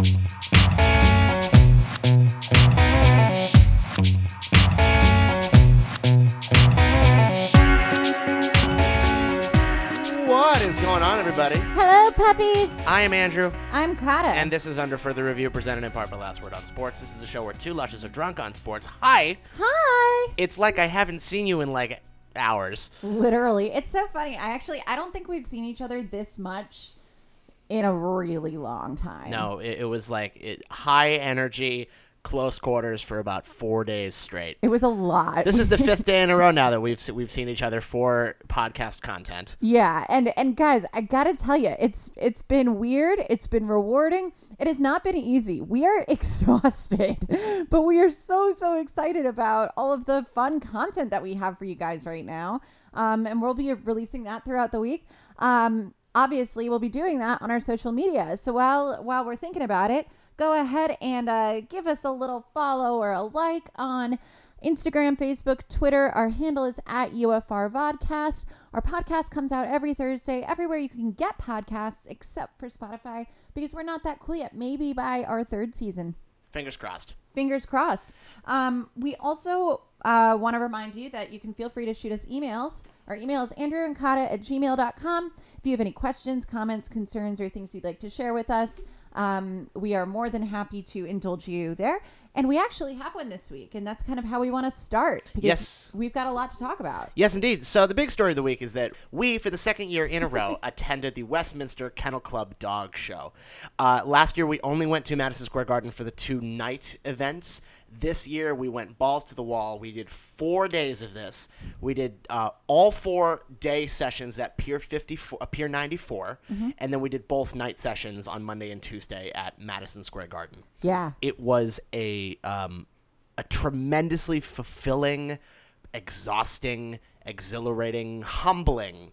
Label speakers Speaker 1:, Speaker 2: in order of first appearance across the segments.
Speaker 1: What is going on, everybody?
Speaker 2: Hello, puppies.
Speaker 1: I am Andrew,
Speaker 2: I'm Kata.
Speaker 1: and this is Under Further Review, presented in part by Last Word on Sports. This is a show where two lushes are drunk on sports. Hi!
Speaker 2: Hi.
Speaker 1: It's like I haven't seen you in like hours.
Speaker 2: Literally, it's so funny. I actually, I don't think we've seen each other this much in a really long time.
Speaker 1: No, it, it was like it, high energy, close quarters for about four days straight.
Speaker 2: It was a lot.
Speaker 1: This is the fifth day in a row now that we've we've seen each other for podcast content.
Speaker 2: yeah, and and guys, I gotta tell you, it's it's been weird. It's been rewarding. It has not been easy. We are exhausted, but we are so so excited about all of the fun content that we have for you guys right now. Um, and we'll be releasing that throughout the week. Um, obviously, we'll be doing that on our social media. So while while we're thinking about it, go ahead and uh, give us a little follow or a like on Instagram, Facebook, Twitter. Our handle is at UFR Vodcast. Our podcast comes out every Thursday, everywhere you can get podcasts except for Spotify, because we're not that cool yet. Maybe by our third season.
Speaker 1: Fingers crossed.
Speaker 2: Fingers crossed. Um, we also uh, want to remind you that you can feel free to shoot us emails. Our email is andrewandkata at gmail.com. If you have any questions, comments, concerns, or things you'd like to share with us, um, we are more than happy to indulge you there. And we actually have one this week, and that's kind of how we want to start because
Speaker 1: Yes.
Speaker 2: we've got a lot to talk about.
Speaker 1: Yes, indeed. So the big story of the week is that we, for the second year in a row, attended the Westminster Kennel Club Dog Show. Uh, last year, we only went to Madison Square Garden for the two night events. This year, we went balls to the wall. We did four days of this. We did uh, all four day sessions at Pier 54, uh, Pier 94, and then we did both night sessions on Monday and Tuesday at Madison Square Garden
Speaker 2: Yeah.
Speaker 1: it was a um, a tremendously fulfilling, exhausting, exhilarating, humbling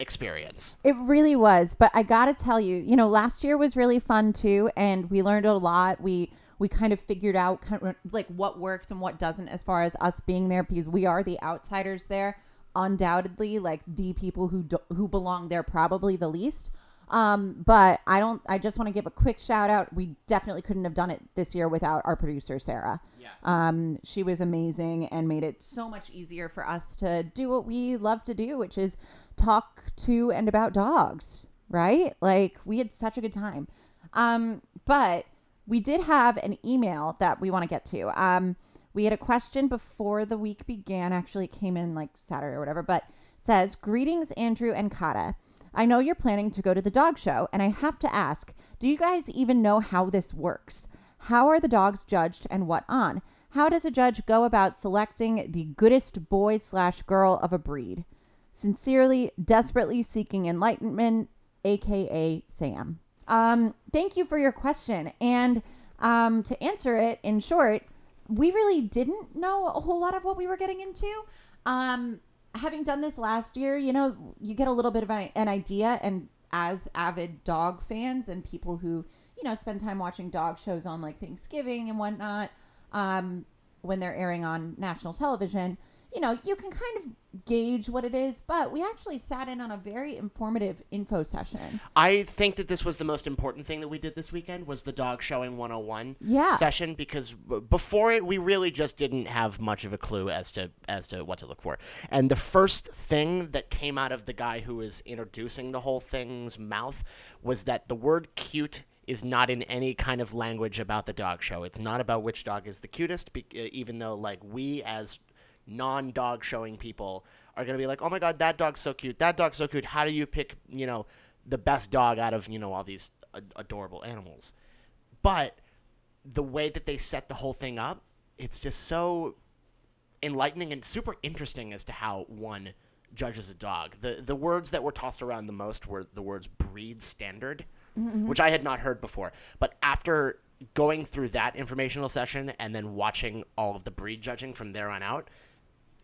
Speaker 1: experience.
Speaker 2: It really was, but I got to tell you, you know, last year was really fun too and we learned a lot. We we kind of figured out kind of like what works and what doesn't as far as us being there because we are the outsiders there, undoubtedly like the people who do, who belong there probably the least. Um, but I don't I just want to give a quick shout out. We definitely couldn't have done it this year without our producer Sarah.
Speaker 1: Yeah.
Speaker 2: Um, she was amazing and made it so much easier for us to do what we love to do, which is talk to and about dogs, right? Like we had such a good time. Um, but we did have an email that we want to get to. Um, we had a question before the week began. Actually, it came in like Saturday or whatever, but it says, Greetings, Andrew and Kata. I know you're planning to go to the dog show, and I have to ask do you guys even know how this works? How are the dogs judged and what on? How does a judge go about selecting the goodest boy slash girl of a breed? Sincerely, desperately seeking enlightenment, aka Sam. Um, thank you for your question. And um, to answer it in short, we really didn't know a whole lot of what we were getting into. Um, having done this last year, you know, you get a little bit of an, idea. And as avid dog fans and people who, you know, spend time watching dog shows on like Thanksgiving and whatnot, um, when they're airing on national television, you know, you can kind of gauge what it is. But we actually sat in on a very informative info session.
Speaker 1: I think that this was the most important thing that we did this weekend was the dog showing 101
Speaker 2: Yeah.
Speaker 1: session because before it we really just didn't have much of a clue as to as to what to look for. And the first thing that came out of the guy who was introducing the whole thing's mouth was that the word cute is not in any kind of language about the dog show. It's not about which dog is the cutest be- even though like we as non-dog showing people are going to be like, "Oh my god, that dog's so cute. That dog's so cute. How do you pick, you know, the best dog out of, you know, all these ad- adorable animals?" But the way that they set the whole thing up, it's just so enlightening and super interesting as to how one judges a dog. The the words that were tossed around the most were the words breed standard, mm-hmm. which I had not heard before. But after going through that informational session and then watching all of the breed judging from there on out,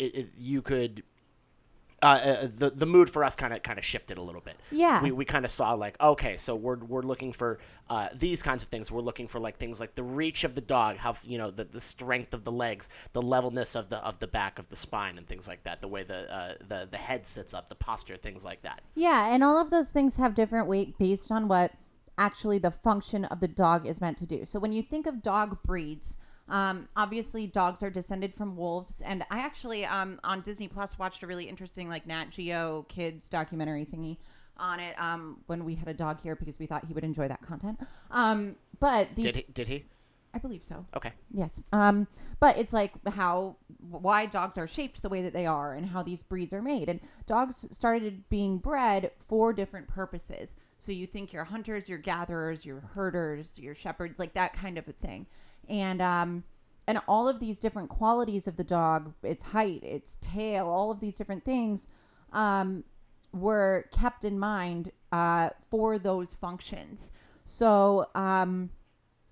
Speaker 1: it, it, you could uh, uh, the the mood for us kind of kind of shifted a little bit.
Speaker 2: Yeah.
Speaker 1: we, we kind of saw like okay, so we're we're looking for uh, these kinds of things. We're looking for like things like the reach of the dog, how you know the, the strength of the legs, the levelness of the of the back of the spine, and things like that. The way the uh, the the head sits up, the posture, things like that.
Speaker 2: Yeah, and all of those things have different weight based on what actually the function of the dog is meant to do. So when you think of dog breeds, um, obviously dogs are descended from wolves, and I actually um, on Disney Plus watched a really interesting like Nat Geo kids documentary thingy on it um, when we had a dog here because we thought he would enjoy that content. Um, but these,
Speaker 1: Did he? Did he?
Speaker 2: I believe so.
Speaker 1: Okay.
Speaker 2: Yes. Um, but it's like how why dogs are shaped the way that they are and how these breeds are made. And dogs started being bred for different purposes. So you think your hunters, your gatherers, your herders, your shepherds, like that kind of a thing. And um and all of these different qualities of the dog, its height, its tail, all of these different things, um, were kept in mind uh, for those functions. So, um,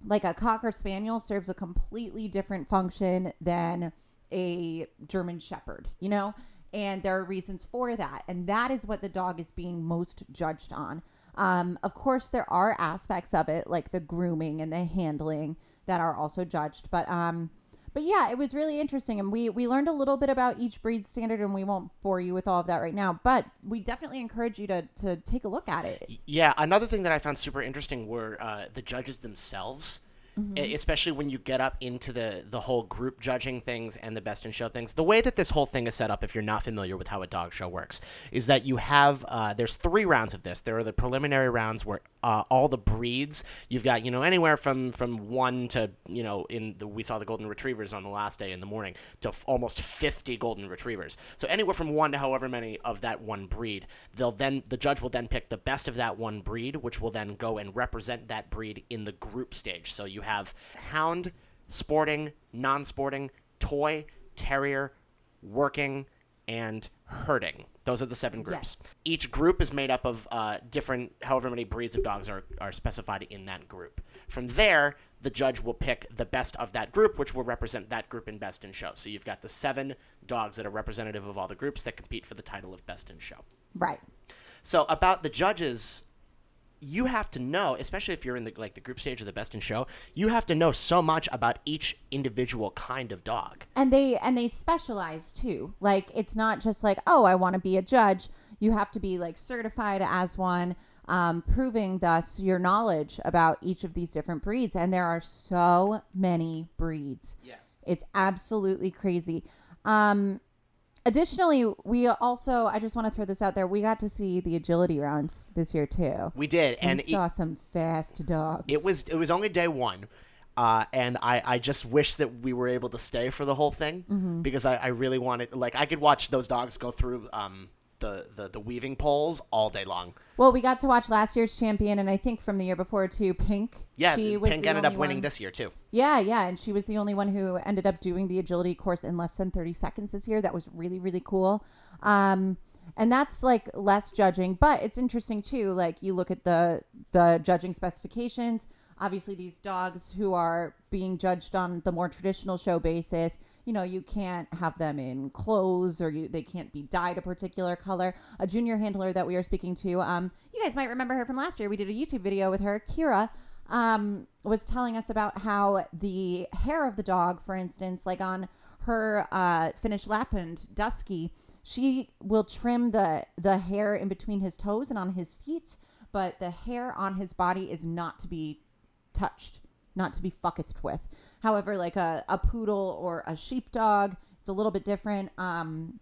Speaker 2: like a cocker spaniel serves a completely different function than a German shepherd, you know? And there are reasons for that. And that is what the dog is being most judged on. Um, of course, there are aspects of it, like the grooming and the handling, that are also judged. But um, but yeah, it was really interesting, and we we learned a little bit about each breed standard, and we won't bore you with all of that right now. But we definitely encourage you to to take a look at it.
Speaker 1: Yeah, another thing that I found super interesting were uh, the judges themselves. e- Especially when you get up into the the whole group judging things and the best in show things, the way that this whole thing is set up, if you're not familiar with how a dog show works, is that you have uh, there's three rounds of this. There are the preliminary rounds where uh, all the breeds. You've got you know anywhere from from one to you know in the we saw the golden retrievers on the last day in the morning to f- almost 50 golden retrievers. So anywhere from one to however many of that one breed. They'll then the judge will then pick the best of that one breed which will then go and represent that breed in the group stage. So you have hound sporting non-sporting toy terrier working and herding those are the seven groups
Speaker 2: Yes.
Speaker 1: each group is made up of uh, different however many breeds of dogs are, are specified in that group from there the judge will pick the best of that group which will represent that group in best in show so you've got the seven dogs that are representative of all the groups that compete for the title of best in show
Speaker 2: Right.
Speaker 1: so about the judges you have to know especially if you're in the like the group stage of the best in show you have to know so much about each individual kind of dog.
Speaker 2: And they and they specialize too. Like it's not just like oh i want to be a judge. You have to be like certified as one um, proving thus your knowledge about each of these different breeds. And there are so many breeds.
Speaker 1: Yeah.
Speaker 2: it's absolutely crazy. Um, additionally we also i just want to throw this out there we got to see the agility rounds this year too
Speaker 1: we did and
Speaker 2: we
Speaker 1: e-
Speaker 2: saw some fast dogs
Speaker 1: It was it was only day one, uh, and I, I just wish that we were able to stay for the whole thing
Speaker 2: Mm-hmm.
Speaker 1: because I, I really wanted like I could watch those dogs go through um the, the, the weaving poles all day long.
Speaker 2: well we got to watch last year's champion and i think from the year before too pink
Speaker 1: Yeah,
Speaker 2: she was
Speaker 1: Pink
Speaker 2: the
Speaker 1: ended up winning
Speaker 2: one-
Speaker 1: this year too.
Speaker 2: Yeah, yeah, and she was the only one who ended up doing the agility course in less than 30 seconds this year. That was really really cool. Um and that's like less judging, but it's interesting too. Like you look at the the judging specifications. Obviously, these dogs who are being judged on the more traditional show basis, you know, you can't have them in clothes or you they can't be dyed a particular color. A junior handler that we are speaking to, um, you guys might remember her from last year. We did a YouTube video with her, Kira um, was telling us about how the hair of the dog, for instance, like on her uh, Finnish Lapphund Dusky, she will trim the the hair in between his toes and on his feet, but the hair on his body is not to be touched, not to be fucketh with. However, like a, a poodle or a sheepdog, it's a little bit different. Um,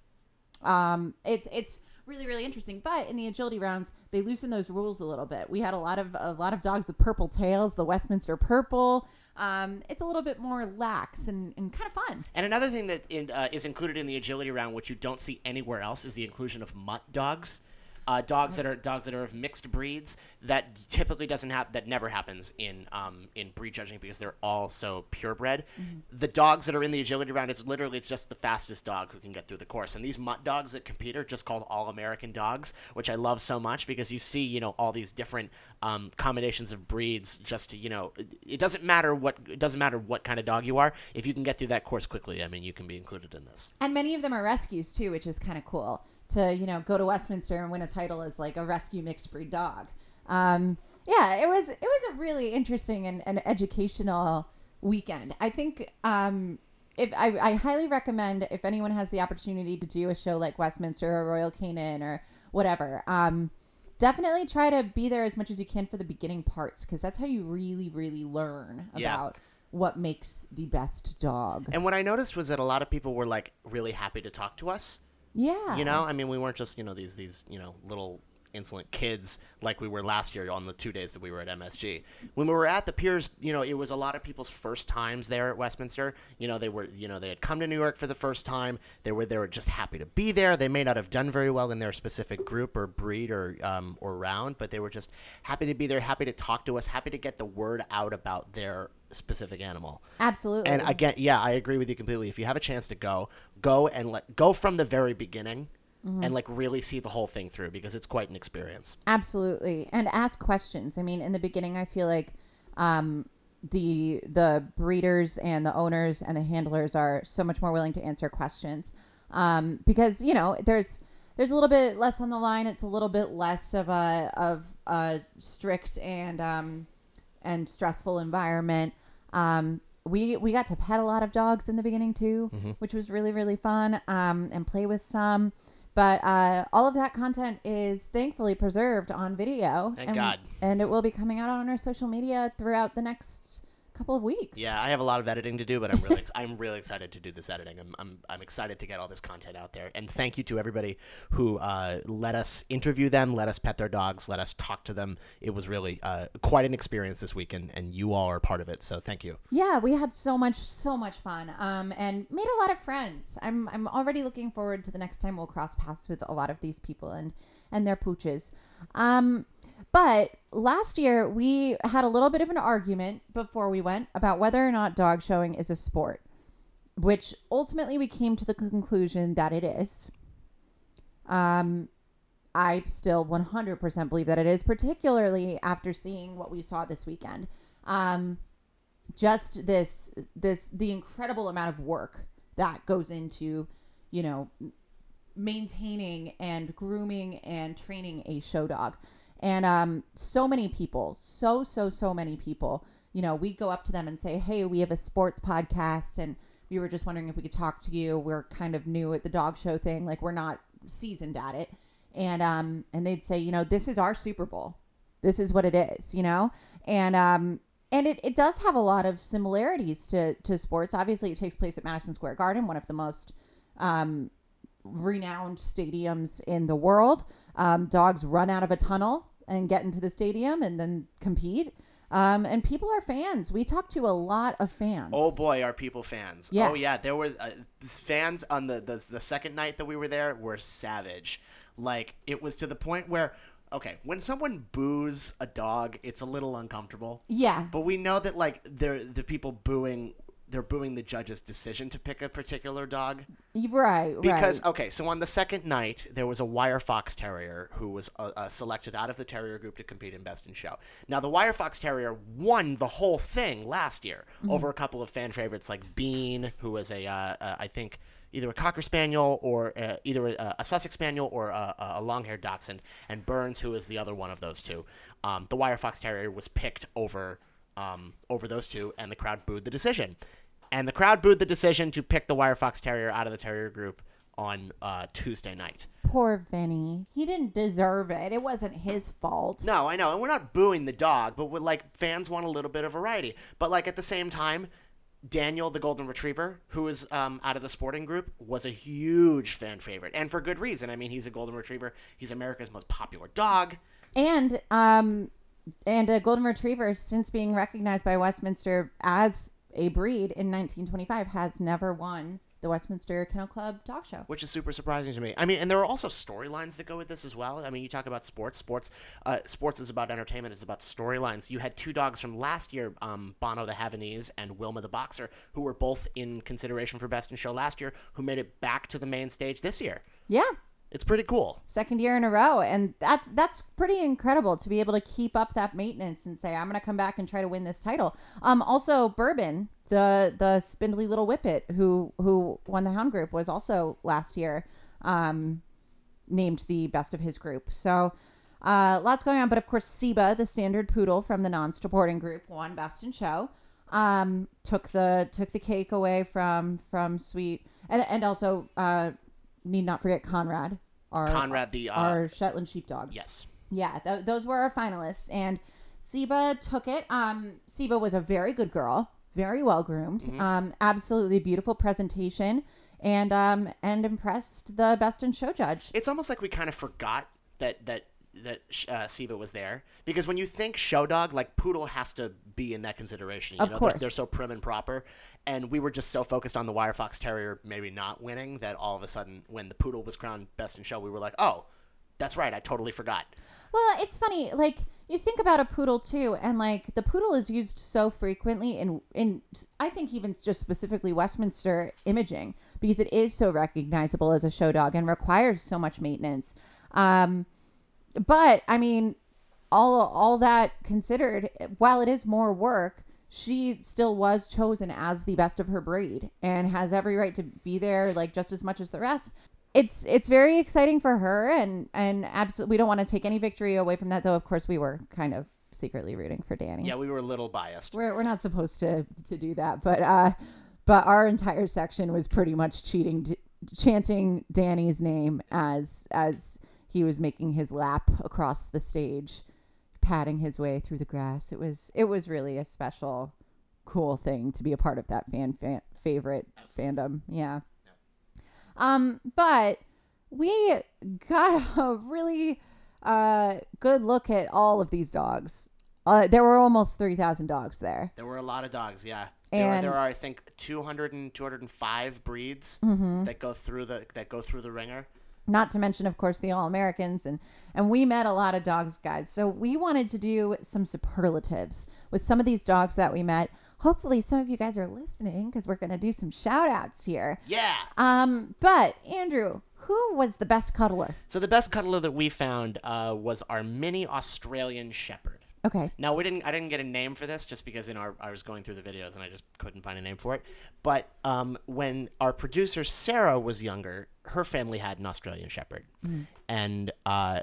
Speaker 2: um, it's it's really really interesting. But in the agility rounds, they loosen those rules a little bit. We had a lot of a lot of dogs with purple tails, the Westminster Purple. Um, it's a little bit more lax and, and kind of fun.
Speaker 1: And another thing that in, uh, is included in the agility round, which you don't see anywhere else, is the inclusion of mutt dogs. Uh, dogs that are dogs that are of mixed breeds that typically doesn't happen that never happens in um, in breed judging because they're all so purebred. The dogs that are in the agility round, it's literally just the fastest dog who can get through the course. And these mutt dogs that compete are just called all American dogs, which I love so much because you see you know all these different um, combinations of breeds. Just to you know, it- it doesn't matter what it doesn't matter what kind of dog you are. If you can get through that course quickly, I mean, you can be included in this.
Speaker 2: And many of them are rescues too, which is kind of cool to you know go to Westminster and win a title as like a rescue mixed breed dog. Um, yeah, it was it was a really interesting and, and educational weekend. I think um, if I, I highly recommend if anyone has the opportunity to do a show like Westminster or Royal Canin or whatever. Um, definitely try to be there as much as you can for the beginning parts because that's how you really, really learn
Speaker 1: Yeah.
Speaker 2: about what makes the best dog.
Speaker 1: And what I noticed was that a lot of people were like really happy to talk to us.
Speaker 2: Yeah.
Speaker 1: You know, I mean, we weren't just you know these these you know little insolent kids like we were last year on the two days that we were at MSG. When we were at the Piers, you know, it was a lot of people's first times there at Westminster. You know, they were you know they had come to New York for the first time. They were they were just happy to be there. They may not have done very well in their specific group or breed or um, or round, but they were just happy to be there, happy to talk to us, happy to get the word out about their specific animal.
Speaker 2: Absolutely.
Speaker 1: And again, yeah, I agree with you completely. If you have a chance to go, go and let go from the very beginning and like really see the whole thing through because it's quite an experience.
Speaker 2: Absolutely, and ask questions. I mean, in the beginning, I feel like um, the the breeders and the owners and the handlers are so much more willing to answer questions um, because you know there's there's a little bit less on the line. It's a little bit less of a of a strict and um, and stressful environment. Um, we we got to pet a lot of dogs in the beginning too, which was really really fun. Um, and play with some. But uh, all of that content is thankfully preserved on video.
Speaker 1: Thank
Speaker 2: and,
Speaker 1: God.
Speaker 2: And it will be coming out on our social media throughout the next couple of weeks.
Speaker 1: Yeah, I have a lot of editing to do, but I'm really ex- I'm really excited to do this editing. I'm, I'm I'm excited to get all this content out there. And thank you to everybody who uh, let us interview them, let us pet their dogs, let us talk to them. It was really uh, quite an experience this week, and, and you all are part of it. So thank you.
Speaker 2: Yeah, we had so much, so much fun, um, and made a lot of friends. I'm, I'm already looking forward to the next time we'll cross paths with a lot of these people and, and their pooches. Um, but last year we had a little bit of an argument before we went about whether or not dog showing is a sport, which ultimately we came to the conclusion that it is. Um, I still 100% believe that it is, particularly after seeing what we saw this weekend. Um, just this this the incredible amount of work that goes into you know maintaining and grooming and training a show dog and um so many people so so so many people you know we'd go up to them and say hey we have a sports podcast and we were just wondering if we could talk to you. We're kind of new at the dog show thing like we're not seasoned at it. And um and they'd say you know this is our super bowl. This is what it is you know? And um and it, it does have a lot of similarities to to sports. Obviously it takes place at madison square garden one of the most um renowned stadiums in the world um, dogs run out of a tunnel and get into the stadium and then compete um, and people are fans we talked to a lot of fans
Speaker 1: Oh boy, are people fans?
Speaker 2: Yeah.
Speaker 1: Oh yeah, there were uh, fans on the, the the second night that we were there were savage. Like it was to the point where okay, when someone boos a dog, it's a little uncomfortable.
Speaker 2: yeah
Speaker 1: But we know that like they're the people booing they're booing the judge's decision to pick a particular dog
Speaker 2: right
Speaker 1: because
Speaker 2: right.
Speaker 1: okay, so on the second night there was a wire fox terrier who was uh, uh, selected out of the terrier group to compete in best in show. Now the wire fox terrier won the whole thing last year over a couple of fan favorites like Bean, who was a uh, uh, I think either a cocker spaniel or uh, either a, a Sussex spaniel or a, a long-haired dachshund, and Burns, who is the other one of those two. Um, the wire fox terrier was picked over um, over those two, and the crowd booed the decision. And the crowd booed the decision to pick the Wire Fox Terrier out of the Terrier group on uh, Tuesday night.
Speaker 2: poor vinny he didn't deserve it it wasn't his fault
Speaker 1: No, I know, and we're not booing the dog, but we're like fans want a little bit of variety. But like at the same time, Daniel, the golden retriever, who is um, out of the sporting group, was a huge fan favorite, and for good reason. I mean, he's a golden retriever. He's America's most popular dog.
Speaker 2: and um and a golden retriever since being recognized by westminster as a breed in 1925 has never won the westminster kennel club dog show
Speaker 1: which is super surprising to me. I mean, and there are also storylines that go with this as well. I mean, you talk about sports. Sports, uh, sports is about entertainment. It's about storylines. You had two dogs from last year, um, Bono the Havanese and Wilma the Boxer, who were both in consideration for Best in Show last year, who made it back to the main stage this year.
Speaker 2: yeah
Speaker 1: It's pretty cool.
Speaker 2: second year in a row and that's that's pretty incredible to be able to keep up that maintenance and say i'm going to come back and try to win this title. Um also bourbon the the spindly little whippet who who won the hound group was also last year um named the best of his group. So uh lots going on but of course Siba, the standard poodle from the non-sporting group won best in show. Um took the took the cake away from from sweet and and also uh need not forget conrad our
Speaker 1: Conrad the uh,
Speaker 2: our Shetland sheepdog.
Speaker 1: yes.
Speaker 2: Yeah, th- those were our finalists, and Siba took it. Um, Siba was a very good girl, very well groomed, um, absolutely beautiful presentation, and um, and impressed the best in show judge.
Speaker 1: It's almost like we kind of forgot that that that uh, Siba was there because when you think show dog, like poodle has to be in that consideration. You
Speaker 2: Of
Speaker 1: know,
Speaker 2: course.
Speaker 1: They're, they're so prim and proper, and we were just so focused on the wire fox terrier maybe not winning that all of a sudden when the poodle was crowned best in show, we were like, oh, that's right, I totally forgot.
Speaker 2: Well, it's funny. Like you think about a poodle too, and like the poodle is used so frequently in in I think even just specifically Westminster imaging because it is so recognizable as a show dog and requires so much maintenance. Um, but I mean, all all that considered, while it is more work, she still was chosen as the best of her breed and has every right to be there, like just as much as the rest. It's it's very exciting for her, and and absolutely, we don't want to take any victory away from that. Though, of course, we were kind of secretly rooting for Danny.
Speaker 1: Yeah, we were a little biased.
Speaker 2: We're we're not supposed to to do that, but uh, but our entire section was pretty much cheating, chanting Danny's name as as he was making his lap across the stage, patting his way through the grass. It was it was really a special, cool thing to be a part of that fan, fan favorite fandom. Yeah. Um, but we got a really uh good look at all of these dogs. Uh, there were almost 3,000 dogs there.
Speaker 1: There were a lot of dogs, yeah. There,
Speaker 2: And-
Speaker 1: there are, I think, 200 and 205 breeds
Speaker 2: Mm-hmm.
Speaker 1: that go through the that go through the ringer.
Speaker 2: Not to mention, of course, the All Americans, and and we met a lot of dogs, guys. So we wanted to do some superlatives with some of these dogs that we met. Hopefully, some of you guys are listening because we're gonna do some shout outs here.
Speaker 1: Yeah.
Speaker 2: Um, but Andrew, who was the best cuddler?
Speaker 1: So the best cuddler that we found uh, was our mini Australian Shepherd.
Speaker 2: Okay,
Speaker 1: Now we didn't. I didn't get a name for this just because you know I was going through the videos and I just couldn't find a name for it. But um, when our producer Sarah was younger, her family had an Australian Shepherd, and uh,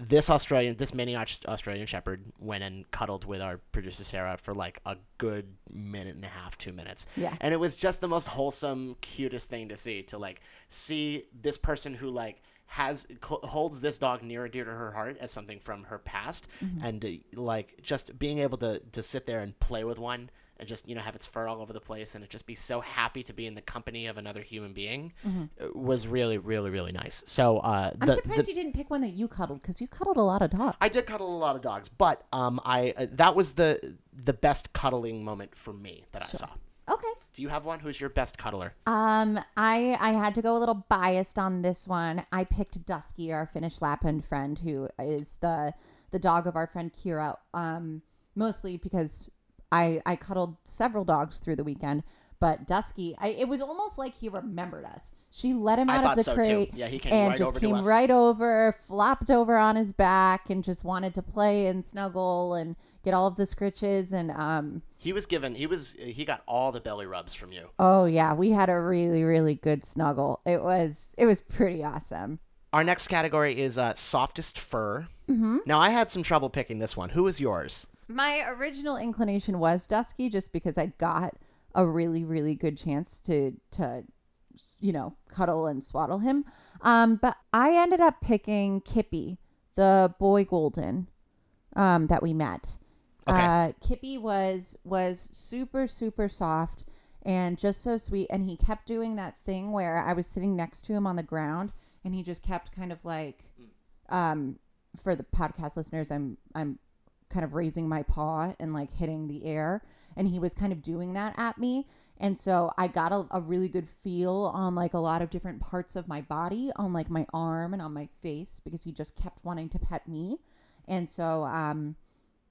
Speaker 1: this Australian, this mini Australian Shepherd went and cuddled with our producer Sarah for like a good minute and a half, two minutes.
Speaker 2: Yeah.
Speaker 1: And it was just the most wholesome, cutest thing to see. To like see this person who like has cl- holds this dog near and dear to her heart as something from her past, and uh, like just being able to to sit there and play with one. And just you know have its fur all over the place, and it just be so happy to be in the company of another human being uh, was really, really, really nice. So uh,
Speaker 2: I'm surprised
Speaker 1: the-
Speaker 2: you didn't pick one that you cuddled because you cuddled a lot of dogs.
Speaker 1: I did cuddle a lot of dogs, but um, I uh, that was the the best cuddling moment for me that I saw.
Speaker 2: Okay.
Speaker 1: Do you have one? Who's your best cuddler?
Speaker 2: Um, I I had to go a little biased on this one. I picked Dusky, our Finnish Lapphund friend, who is the the dog of our friend Kira. Um, mostly because I I cuddled several dogs through the weekend, but Dusky, I it was almost like he remembered us. She let him out of the
Speaker 1: so, too.
Speaker 2: crate,
Speaker 1: Yeah, he came
Speaker 2: and
Speaker 1: right
Speaker 2: just
Speaker 1: over to
Speaker 2: came right over, flopped over on his back, and just wanted to play and snuggle and get all of the scritches and um.
Speaker 1: He was given. He was. He got all the belly rubs from you.
Speaker 2: Oh yeah, we had a really really good snuggle. It was it was pretty awesome.
Speaker 1: Our next category is uh, softest fur. Mm-hmm. Now I had some trouble picking this one. Who was yours?
Speaker 2: My original inclination was Dusky just because I got a really really good chance to to you know cuddle and swaddle him. Um, but I ended up picking Kippy, the boy golden, um, that we met.
Speaker 1: Okay.
Speaker 2: Uh, Kippy was was super super soft and just so sweet, and he kept doing that thing where I was sitting next to him on the ground, and he just kept kind of like, um, for the podcast listeners, I'm I'm kind of raising my paw and like hitting the air, and he was kind of doing that at me. And so I got a, a really good feel on like a lot of different parts of my body, on like my arm and on my face, because he just kept wanting to pet me. And so um,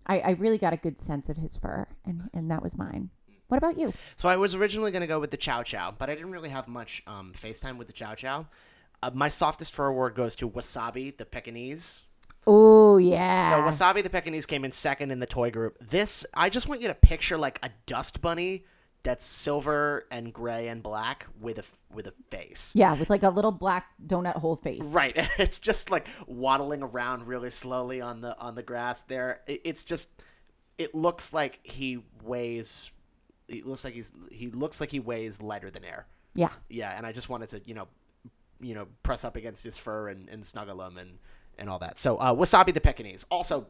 Speaker 2: I, I really got a good sense of his fur, and, and that was mine. What about you?
Speaker 1: So I was originally going to go with the Chow Chow, but I didn't really have much um, FaceTime with the Chow Chow. Uh, my softest fur award goes to Wasabi, the Pekingese.
Speaker 2: Oh, yeah.
Speaker 1: So Wasabi the Pekingese came in second in the toy group. This I just want you to picture like a dust bunny that's silver and gray and black with a with a face.
Speaker 2: yeah, with like a little black donut hole face.
Speaker 1: Right. It's just like waddling around really slowly on the on the grass there. It, it's just it looks like he weighs it looks like he's he looks like he weighs lighter than air.
Speaker 2: Yeah.
Speaker 1: Yeah, and I just wanted to, you know, you know, press up against his fur and, and snuggle him and and all that. So uh, Wasabi the Pekingese, also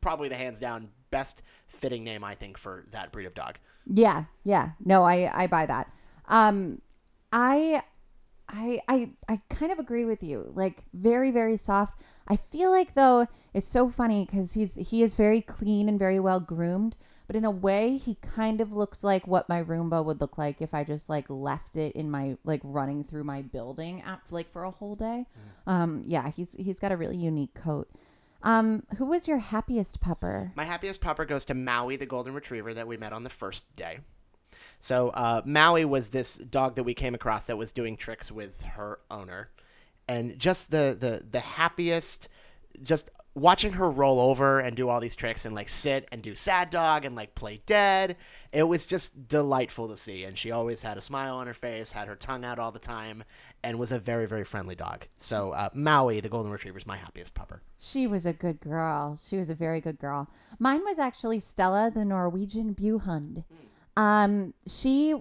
Speaker 1: probably the hands down best fitting name I think for that breed of dog.
Speaker 2: Yeah, yeah. No, I I buy that. Um I I I I kind of agree with you. Like very very soft. I feel like though it's so funny cuz he's he is very clean and very well groomed, but in a way he kind of looks like what my Roomba would look like if I just like left it in my like running through my building at, like for a whole day. Um yeah, he's he's got a really unique coat. Um who was your happiest pupper?
Speaker 1: My happiest pupper goes to Maui, the golden retriever that we met on the first day. So uh, Maui was this dog that we came across that was doing tricks with her owner, and just the the the happiest, just watching her roll over and do all these tricks and like sit and do sad dog and like play dead. It was just delightful to see, and she always had a smile on her face, had her tongue out all the time, and was a very very friendly dog. So uh, Maui, the golden retriever, is my happiest pupper.
Speaker 2: She was a good girl. She was a very good girl. Mine was actually Stella, the Norwegian Buhund. Um, she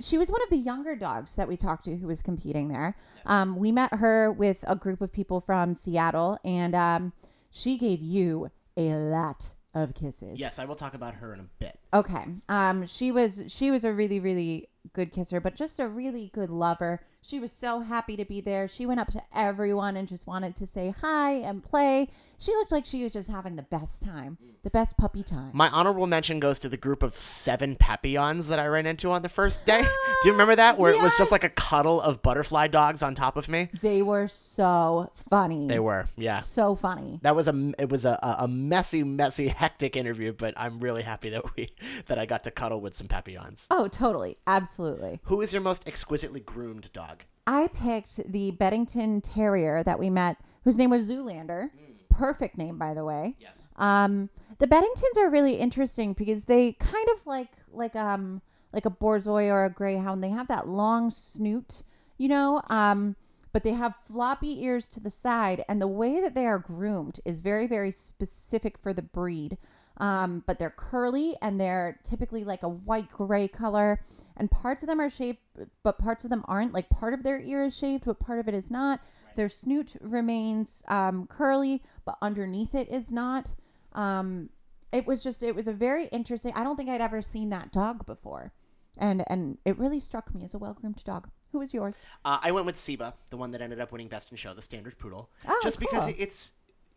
Speaker 2: she was one of the younger dogs that we talked to who was competing there. Um, we met her with a group of people from Seattle, and um, she gave you a lot of kisses.
Speaker 1: Yes, I will talk about her in a bit.
Speaker 2: Okay. Um, she was she was a really really good kisser, but just a really good lover. She was so happy to be there. She went up to everyone and just wanted to say hi and play. She looked like she was just having the best time, the best puppy time.
Speaker 1: My honorable mention goes to the group of seven papillons that I ran into on the first day. Do you remember that? Where it was just like a cuddle of butterfly dogs on top of me.
Speaker 2: They were so funny.
Speaker 1: They were, yeah.
Speaker 2: so funny.
Speaker 1: That was a it was a, a a messy, messy, hectic interview, but I'm really happy that we that I got to cuddle with some papillons.
Speaker 2: Oh, totally, absolutely.
Speaker 1: Who is your most exquisitely groomed dog?
Speaker 2: I picked the Bedlington Terrier that we met, whose name was Zoolander. Perfect name, by the way.
Speaker 1: Yes.
Speaker 2: Um, the Bedlingtons are really interesting because they kind of like like um like a Borzoi or a Greyhound. They have that long snoot, you know. Um, but they have floppy ears to the side, and the way that they are groomed is very very specific for the breed. Um, but they're curly and they're typically like a white gray color, and parts of them are shaved, but parts of them aren't. Like part of their ear is shaved, but part of it is not. Their snoot remains um, curly, but underneath it is not. Um, it was just it was a very interesting. I don't think I'd ever seen that dog before, and and it really struck me as a well groomed dog. Who was yours?
Speaker 1: Uh, I went with Siba, the one that ended up winning Best in Show, the standard poodle.
Speaker 2: Oh,
Speaker 1: just because it's,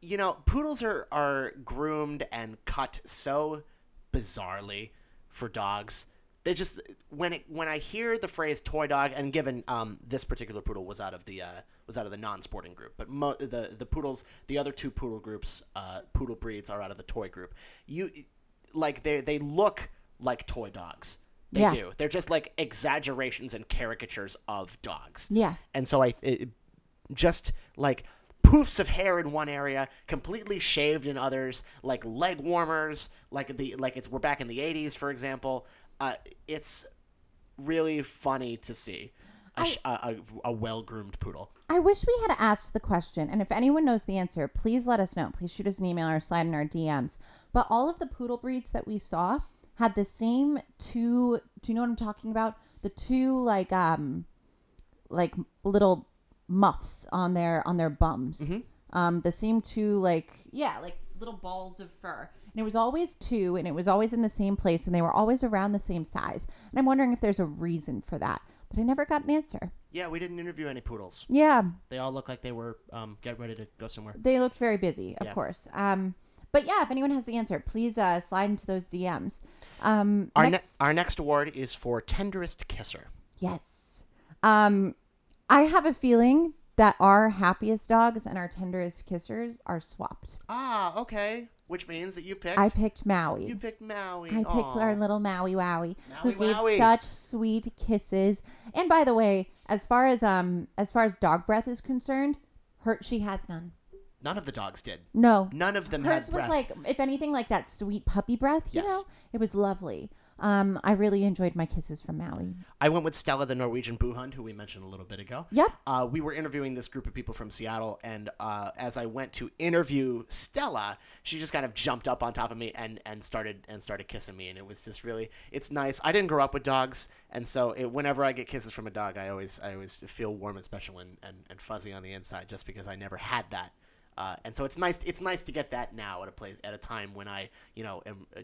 Speaker 1: you know, poodles are, are groomed and cut so bizarrely for dogs. They just when it when I hear the phrase toy dog, and given um, this particular poodle was out of the uh, was out of the non-sporting group, but mo- the the poodles, the other two poodle groups, uh, poodle breeds are out of the toy group. You like they they look like toy dogs. They
Speaker 2: Yeah.
Speaker 1: do. They're just like exaggerations and caricatures of dogs.
Speaker 2: Yeah.
Speaker 1: And so I it, just like poofs of hair in one area, completely shaved in others, like leg warmers, like the like it's we're back in the 80s for example. Uh, it's really funny to see a, a, a, a well-groomed poodle.
Speaker 2: I wish we had asked the question, and if anyone knows the answer, please let us know. Please shoot us an email or slide in our DMs. But all of the poodle breeds that we saw had the same two. Do you know what I'm talking about? The two like um, like little muffs on their on their bums. Um, the same two like yeah, like little balls of fur. And it was always two, and it was always in the same place, and they were always around the same size. And I'm wondering if there's a reason for that, but I never got an answer.
Speaker 1: Yeah, we didn't interview any poodles.
Speaker 2: Yeah,
Speaker 1: They all look like they were um, getting ready to go somewhere.
Speaker 2: they looked very busy, of
Speaker 1: Yeah.
Speaker 2: course. Um, but yeah, if anyone has the answer, please uh, slide into those DMs. Um,
Speaker 1: Our, ne- our next award is for tenderest kisser.
Speaker 2: yes. Um, I have a feeling that our happiest dogs and our tenderest kissers are swapped.
Speaker 1: Ah, okay. Which means that you picked
Speaker 2: I picked Maui.
Speaker 1: you picked Maui.
Speaker 2: I picked our little Maui Wowie, who
Speaker 1: Maui
Speaker 2: gave
Speaker 1: Wowie.
Speaker 2: such sweet kisses. And by the way, as far as um as far as dog breath is concerned, her she has none.
Speaker 1: None of the dogs did.
Speaker 2: No,
Speaker 1: None of them
Speaker 2: hers
Speaker 1: had
Speaker 2: was
Speaker 1: breath.
Speaker 2: like if anything like that sweet puppy breath. You
Speaker 1: Yes.
Speaker 2: know, it was lovely. Um, I really enjoyed my kisses from Maui.
Speaker 1: I went with Stella, the Norwegian Buhund, who we mentioned a little bit ago.
Speaker 2: Yep.
Speaker 1: Uh, we were interviewing this group of people from Seattle, and uh, as I went to interview Stella, she just kind of jumped up on top of me and, and started and started kissing me, and it was just really it's nice. I didn't grow up with dogs, and so it, whenever I get kisses from a dog, I always I always feel warm and special and, and, and fuzzy on the inside, just because I never had that Uh, and so it's nice. It's nice to get that now at a place at a time when I, you know, am, uh,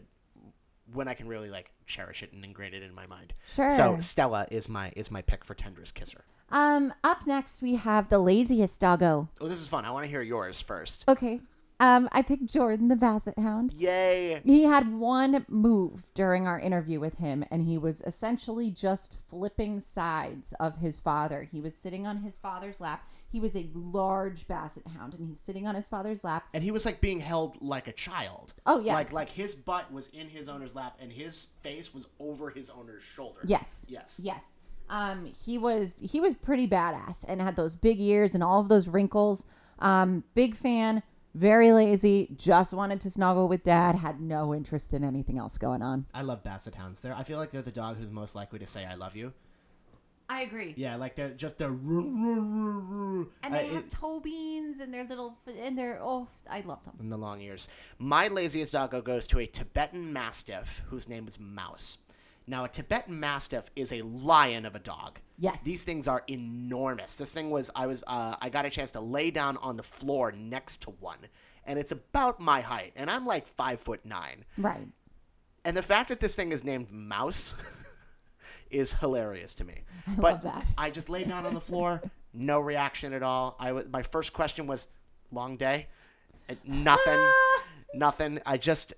Speaker 1: when I can really like cherish it and ingrain it in my mind.
Speaker 2: Sure.
Speaker 1: So Stella is my is my pick for tenderest kisser.
Speaker 2: Um, up next we have the laziest doggo.
Speaker 1: Oh, this is fun. I want to hear yours first.
Speaker 2: Okay. Um, I picked Jordan the Basset Hound.
Speaker 1: Yay!
Speaker 2: He had one move during our interview with him, and he was essentially just flipping sides of his father. He was sitting on his father's lap. He was a large basset hound, and he's sitting on his father's lap.
Speaker 1: And he was like being held like a child.
Speaker 2: Oh, yes.
Speaker 1: Like like his butt was in his owner's lap and his face was over his owner's shoulder.
Speaker 2: Yes.
Speaker 1: Yes.
Speaker 2: Yes. Um, he was he was pretty badass and had those big ears and all of those wrinkles. Um, big fan, very lazy, just wanted to snuggle with dad, had no interest in anything else going on.
Speaker 1: I love basset hounds. They're I feel like they're the dog who's most likely to say I love you.
Speaker 2: I agree.
Speaker 1: Yeah, like they're just the and
Speaker 2: And they have toe beans and their little and their oh, I love them.
Speaker 1: and the long ears. My laziest doggo goes to a Tibetan Mastiff whose name is Mouse. Now, a Tibetan Mastiff is a lion of a dog.
Speaker 2: Yes.
Speaker 1: These things are enormous. This thing was, I was, uh, I got a chance to lay down on the floor next to one, and it's about my height, and I'm like five foot nine.
Speaker 2: Right.
Speaker 1: And the fact that this thing is named Mouse is hilarious to me.
Speaker 2: I
Speaker 1: but
Speaker 2: love that.
Speaker 1: I just laid down on the floor, no reaction at all. I was, my first question was, "Long day?" Nothing, nothing. I just,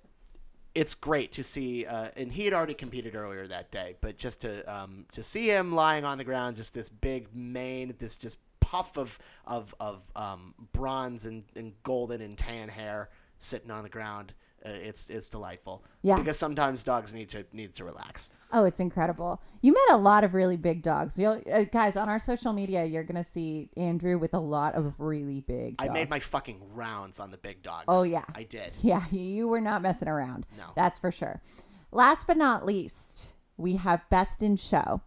Speaker 1: it's great to see. Uh, and he had already competed earlier that day, but just to um, to see him lying on the ground, just this big mane, this just puff of of of um, bronze and, and golden and tan hair sitting on the ground. Uh, it's it's delightful.
Speaker 2: Yeah.
Speaker 1: Because sometimes dogs need to need to relax.
Speaker 2: Oh, it's incredible. You met a lot of really big dogs. You'll, uh, guys, on our social media, you're going to see Andrew with a lot of really big
Speaker 1: I made my fucking rounds on the big dogs.
Speaker 2: Oh, yeah.
Speaker 1: I did.
Speaker 2: Yeah, you were not messing around.
Speaker 1: No.
Speaker 2: That's for sure. Last but not least, we have Best in Show.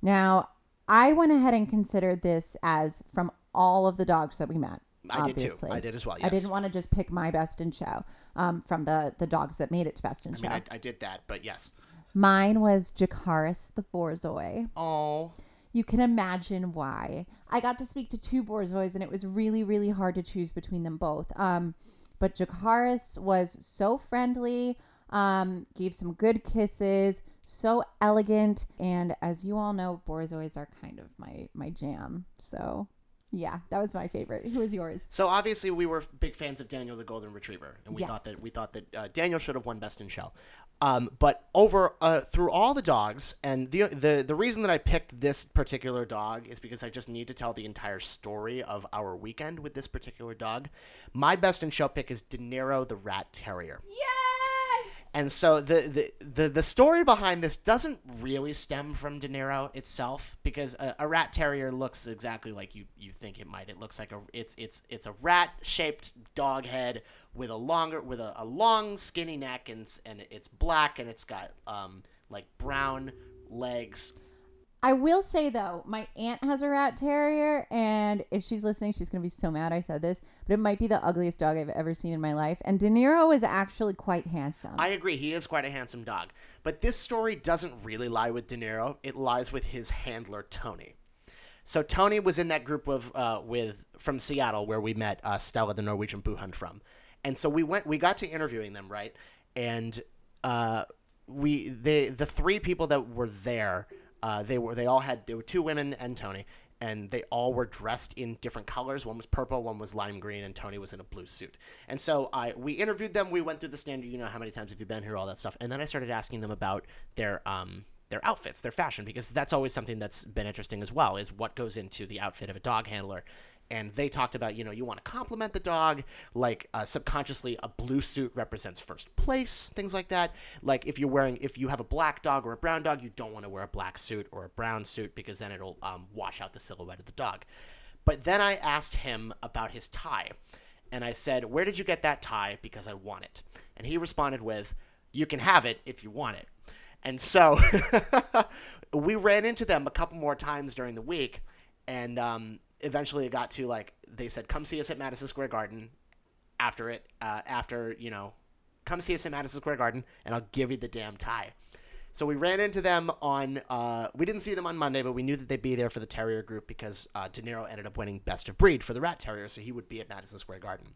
Speaker 2: Now, I went ahead and considered this as from all of the dogs that we met.
Speaker 1: I did too.
Speaker 2: obviously.
Speaker 1: I did as well.
Speaker 2: I didn't want to just pick my Best in Show um, from the, the dogs that made it to Best in
Speaker 1: I
Speaker 2: Show.
Speaker 1: mean, I, I did that, but yes.
Speaker 2: Mine was Jakaris the Borzoi.
Speaker 1: Oh,
Speaker 2: You can imagine why. I got to speak to two Borzois, and it was really, really hard to choose between them both. Um, but Jakaris was so friendly, um, gave some good kisses, so elegant, and as you all know, Borzois are kind of my my jam. So, yeah, that was my favorite. Who was yours?
Speaker 1: so obviously we were big fans of Daniel the Golden Retriever, and we thought that we thought that uh, Daniel should have won Best in Show. Um, but over uh, through all the dogs, and the the the reason that I picked this particular dog is because I just need to tell the entire story of our weekend with this particular dog. My Best in Show pick is De Niro the Rat Terrier.
Speaker 2: Yes.
Speaker 1: And so the, the the the story behind this doesn't really stem from De Niro itself because a, a rat terrier looks exactly like you, you think it might. It looks like a it's it's it's a rat shaped dog head with a longer with a, a long skinny neck and and it's black and it's got um like brown legs.
Speaker 2: I will say though, my aunt has a rat terrier, and if she's listening, she's gonna be so mad I said this, but it might be the ugliest dog I've ever seen in my life. And De Niro is actually quite handsome.
Speaker 1: I agree, he is quite a handsome dog. But this story doesn't really lie with De Niro. It lies with his handler Tony. So Tony was in that group of uh, with from Seattle where we met uh, Stella, the Norwegian Buhund from, and so we went. We got to interviewing them, right? And uh, we the the three people that were there, uh, they were they all had there were two women and Tony, and they all were dressed in different colors. One was purple, one was lime green, and Tony was in a blue suit. And so I we interviewed them. We went through the standard, you know, how many times have you been here, all that stuff, and then I started asking them about their um their outfits, their fashion, because that's always something that's been interesting as well, is what goes into the outfit of a dog handler. And they talked about, you know, you want to compliment the dog, like uh, subconsciously a blue suit represents first place, things like that. Like if you're wearing, if you have a black dog or a brown dog, you don't want to wear a black suit or a brown suit because then it'll um, wash out the silhouette of the dog. But then I asked him about his tie. And I said, Where did you get that tie? Because I want it. And he responded with, You can have it if you want it. And so we ran into them a couple more times during the week. And um, eventually it got to like, they said, Come see us at Madison Square Garden after it, uh, after, you know, come see us at Madison Square Garden and I'll give you the damn tie. So we ran into them on. Uh, we didn't see them on Monday, but we knew that they'd be there for the Terrier group because uh, De Niro ended up winning Best of Breed for the Rat Terrier, so he would be at Madison Square Garden.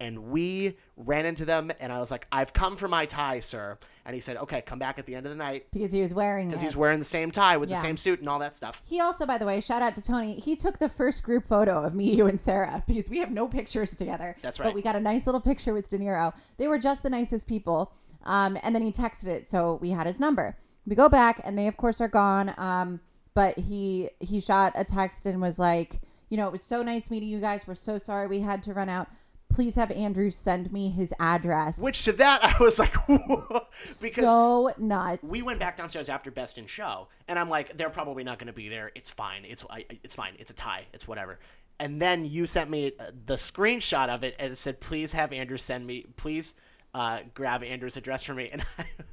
Speaker 1: And we ran into them, and I was like, "I've come for my tie, sir." And he said, "Okay, come back at the end of the night."
Speaker 2: because he was wearing
Speaker 1: Because he was wearing the same tie with
Speaker 2: Yeah.
Speaker 1: the same suit and all that stuff.
Speaker 2: He also, by the way, shout out to Tony. He took the first group photo of me, you, and Sarah because we have no pictures together.
Speaker 1: That's right.
Speaker 2: But we got a nice little picture with De Niro. They were just the nicest people. Um, and then he texted it, so we had his number. We go back, and they of course are gone. Um, but he he shot a text and was like, you know, it was so nice meeting you guys. We're so sorry we had to run out. Please have Andrew send me his address.
Speaker 1: Which to that I was like, because
Speaker 2: so nuts.
Speaker 1: we went back downstairs after Best in Show, and I'm like, they're probably not going to be there. It's fine. It's I, it's fine. It's a tie. It's whatever. And then you sent me uh, the screenshot of it, and it said, "Please have Andrew send me. Please uh, grab Andrew's address for me." And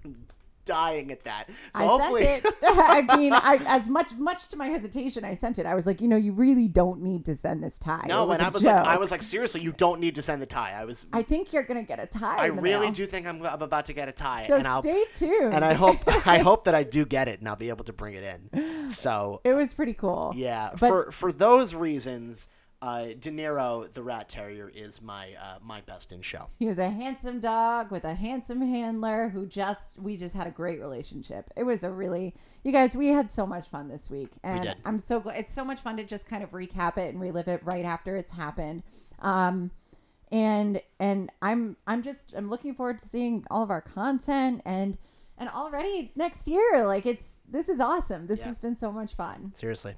Speaker 1: I'm dying at that. So
Speaker 2: I
Speaker 1: hopefully,
Speaker 2: sent it. I mean, I, as much much to my hesitation, I sent it. I was like, you know, you really don't need to send this tie.
Speaker 1: No. And I was like, I was like, seriously, you don't need to send the tie. I was.
Speaker 2: I think you're gonna get a tie.
Speaker 1: I really
Speaker 2: mail.
Speaker 1: do think I'm, I'm about to get a tie,
Speaker 2: So
Speaker 1: and I'll
Speaker 2: stay tuned.
Speaker 1: and I hope I hope that I do get it, and I'll be able to bring it in. So
Speaker 2: it was pretty cool.
Speaker 1: Yeah,
Speaker 2: But-
Speaker 1: for for those reasons, uh, De Niro, the Rat Terrier, is my uh, my best in show.
Speaker 2: He was a handsome dog with a handsome handler who just we just had a great relationship. It was a really you guys we had so much fun this week and. I'm so glad it's so much fun to just kind of recap it and relive it right after it's happened. Um and and I'm I'm just I'm looking forward to seeing all of our content and and already next year like it's this is awesome. This
Speaker 1: Yeah.
Speaker 2: has been so much fun.
Speaker 1: Seriously.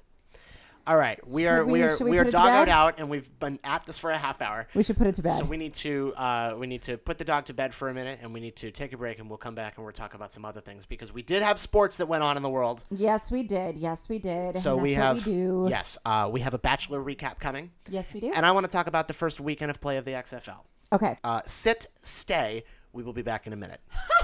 Speaker 1: All right, we
Speaker 2: Should
Speaker 1: are we,
Speaker 2: we-
Speaker 1: are
Speaker 2: we
Speaker 1: we, are
Speaker 2: put it to
Speaker 1: doggoed out, and we've been at this for a half hour.
Speaker 2: We should put it to bed.
Speaker 1: So we need to uh, we need to put the dog to bed for a minute, and we need to take a break, and we'll come back and we'll talk about some other things because we did have sports that went on in the world.
Speaker 2: yes, we did. Yes, we did.
Speaker 1: So
Speaker 2: and
Speaker 1: we have
Speaker 2: we do.
Speaker 1: yes, uh, we have a bachelor recap coming,
Speaker 2: Yes, we do.
Speaker 1: and I want to talk about the first weekend of play of the XFL.
Speaker 2: okay.
Speaker 1: Uh, sit, stay. We will be back in a minute.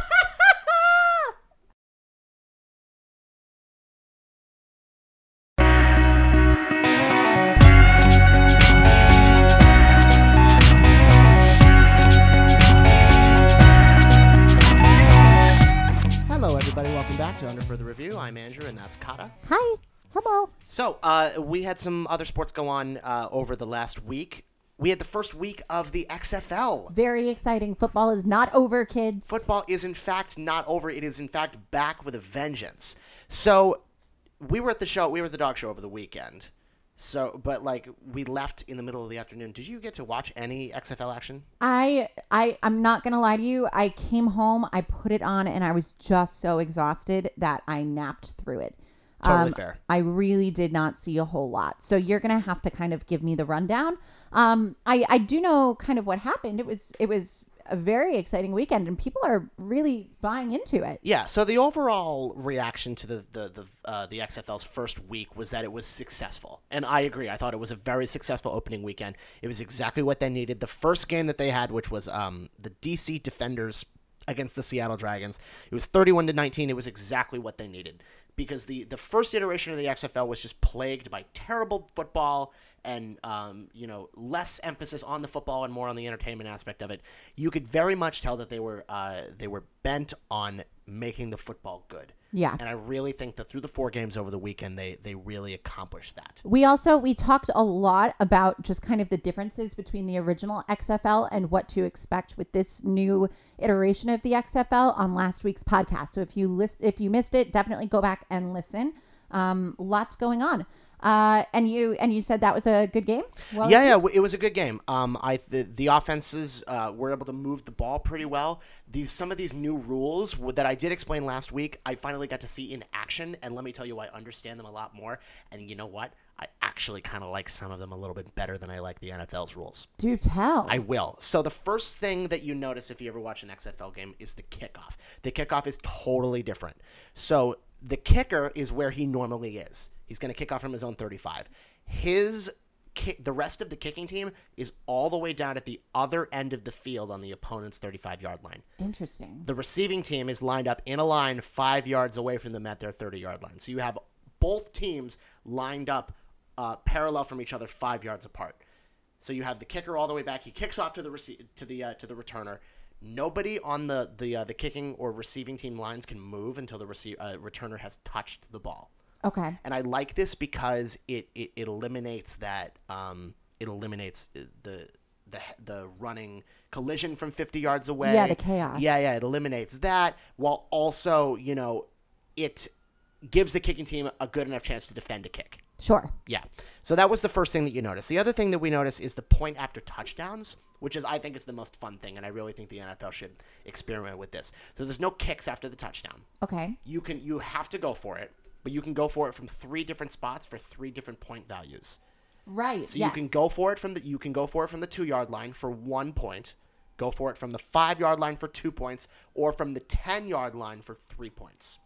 Speaker 1: Welcome back to Under Further Review. I'm Andrew, and that's Kata.
Speaker 2: Hi. Hello.
Speaker 1: So, uh, we had some other sports go on uh, over the last week. We had the first week of the XFL.
Speaker 2: Very exciting. Football is not over, kids.
Speaker 1: Football is, in fact, not over. It is, in fact, back with a vengeance. So, we were at the show. We were at the dog show over the weekend. So, but like, we left in the middle of the afternoon. Did you get to watch any XFL action?
Speaker 2: I I I'm not gonna lie to you. I came home, I put it on, and I was just so exhausted that I napped through it.
Speaker 1: Totally
Speaker 2: Um,
Speaker 1: fair.
Speaker 2: I really did not see a whole lot. So you're gonna have to kind of give me the rundown. Um, I I do know kind of what happened. It was it was a very exciting weekend, and people are really buying into it.
Speaker 1: Yeah. So the overall reaction to the the the, uh, the XFL's first week was that it was successful, and I agree. I thought it was a very successful opening weekend. It was exactly what they needed. The first game that they had, which was um, the DC Defenders against the Seattle Dragons, it was thirty-one to nineteen. It was exactly what they needed because the the first iteration of the XFL was just plagued by terrible football and um, you know less emphasis on the football and more on the entertainment aspect of it. You could very much tell that they were uh, they were bent on making the football good.
Speaker 2: Yeah.
Speaker 1: And I really think that through the four games over the weekend, they they really accomplished that.
Speaker 2: We also we talked a lot about just kind of the differences between the original XFL and what to expect with this new iteration of the XFL on last week's podcast. So if you list if you missed it, definitely go back and listen. Um, lots going on. Uh, and you and you said that was a good game. Well,
Speaker 1: yeah, yeah, it was a good game. Um, I the, the offenses uh, were able to move the ball pretty well. These some of these new rules that I did explain last week, I finally got to see in action, and let me tell you, I understand them a lot more. And you know what? I actually kind of like some of them a little bit better than I like the NFL's rules.
Speaker 2: Do tell.
Speaker 1: I will. So the first thing that you notice if you ever watch an XFL game is the kickoff. The kickoff is totally different. So the kicker is where he normally is. He's going to kick off from his own 35. His the rest of the kicking team is all the way down at the other end of the field on the opponent's 35 yard line.
Speaker 2: Interesting.
Speaker 1: The receiving team is lined up in a line 5 yards away from them at their 30 yard line. So you have both teams lined up uh, parallel from each other 5 yards apart. So you have the kicker all the way back. He kicks off to the rece- to the uh, to the returner. nobody on the the uh, the kicking or receiving team lines can move until the receive, uh, returner has touched the ball.
Speaker 2: Okay.
Speaker 1: And I like this because it it, it eliminates that um, it eliminates uh, the the the running collision from 50 yards away.
Speaker 2: Yeah, the chaos.
Speaker 1: Yeah, yeah, it eliminates that while also, you know, it gives the kicking team a good enough chance to defend a kick.
Speaker 2: Sure.
Speaker 1: Yeah. So that was the first thing that you noticed. The other thing that we noticed is the point after touchdowns, which is I think is the most fun thing, and I really think the NFL should experiment with this. So there's no kicks after the touchdown.
Speaker 2: Okay.
Speaker 1: You can you have to go for it, but you can go for it from three different spots for three different point values.
Speaker 2: Right.
Speaker 1: So
Speaker 2: yes.
Speaker 1: you can go for it from the you can go for it from the two yard line for one point, go for it from the five yard line for two points, or from the ten yard line for three points.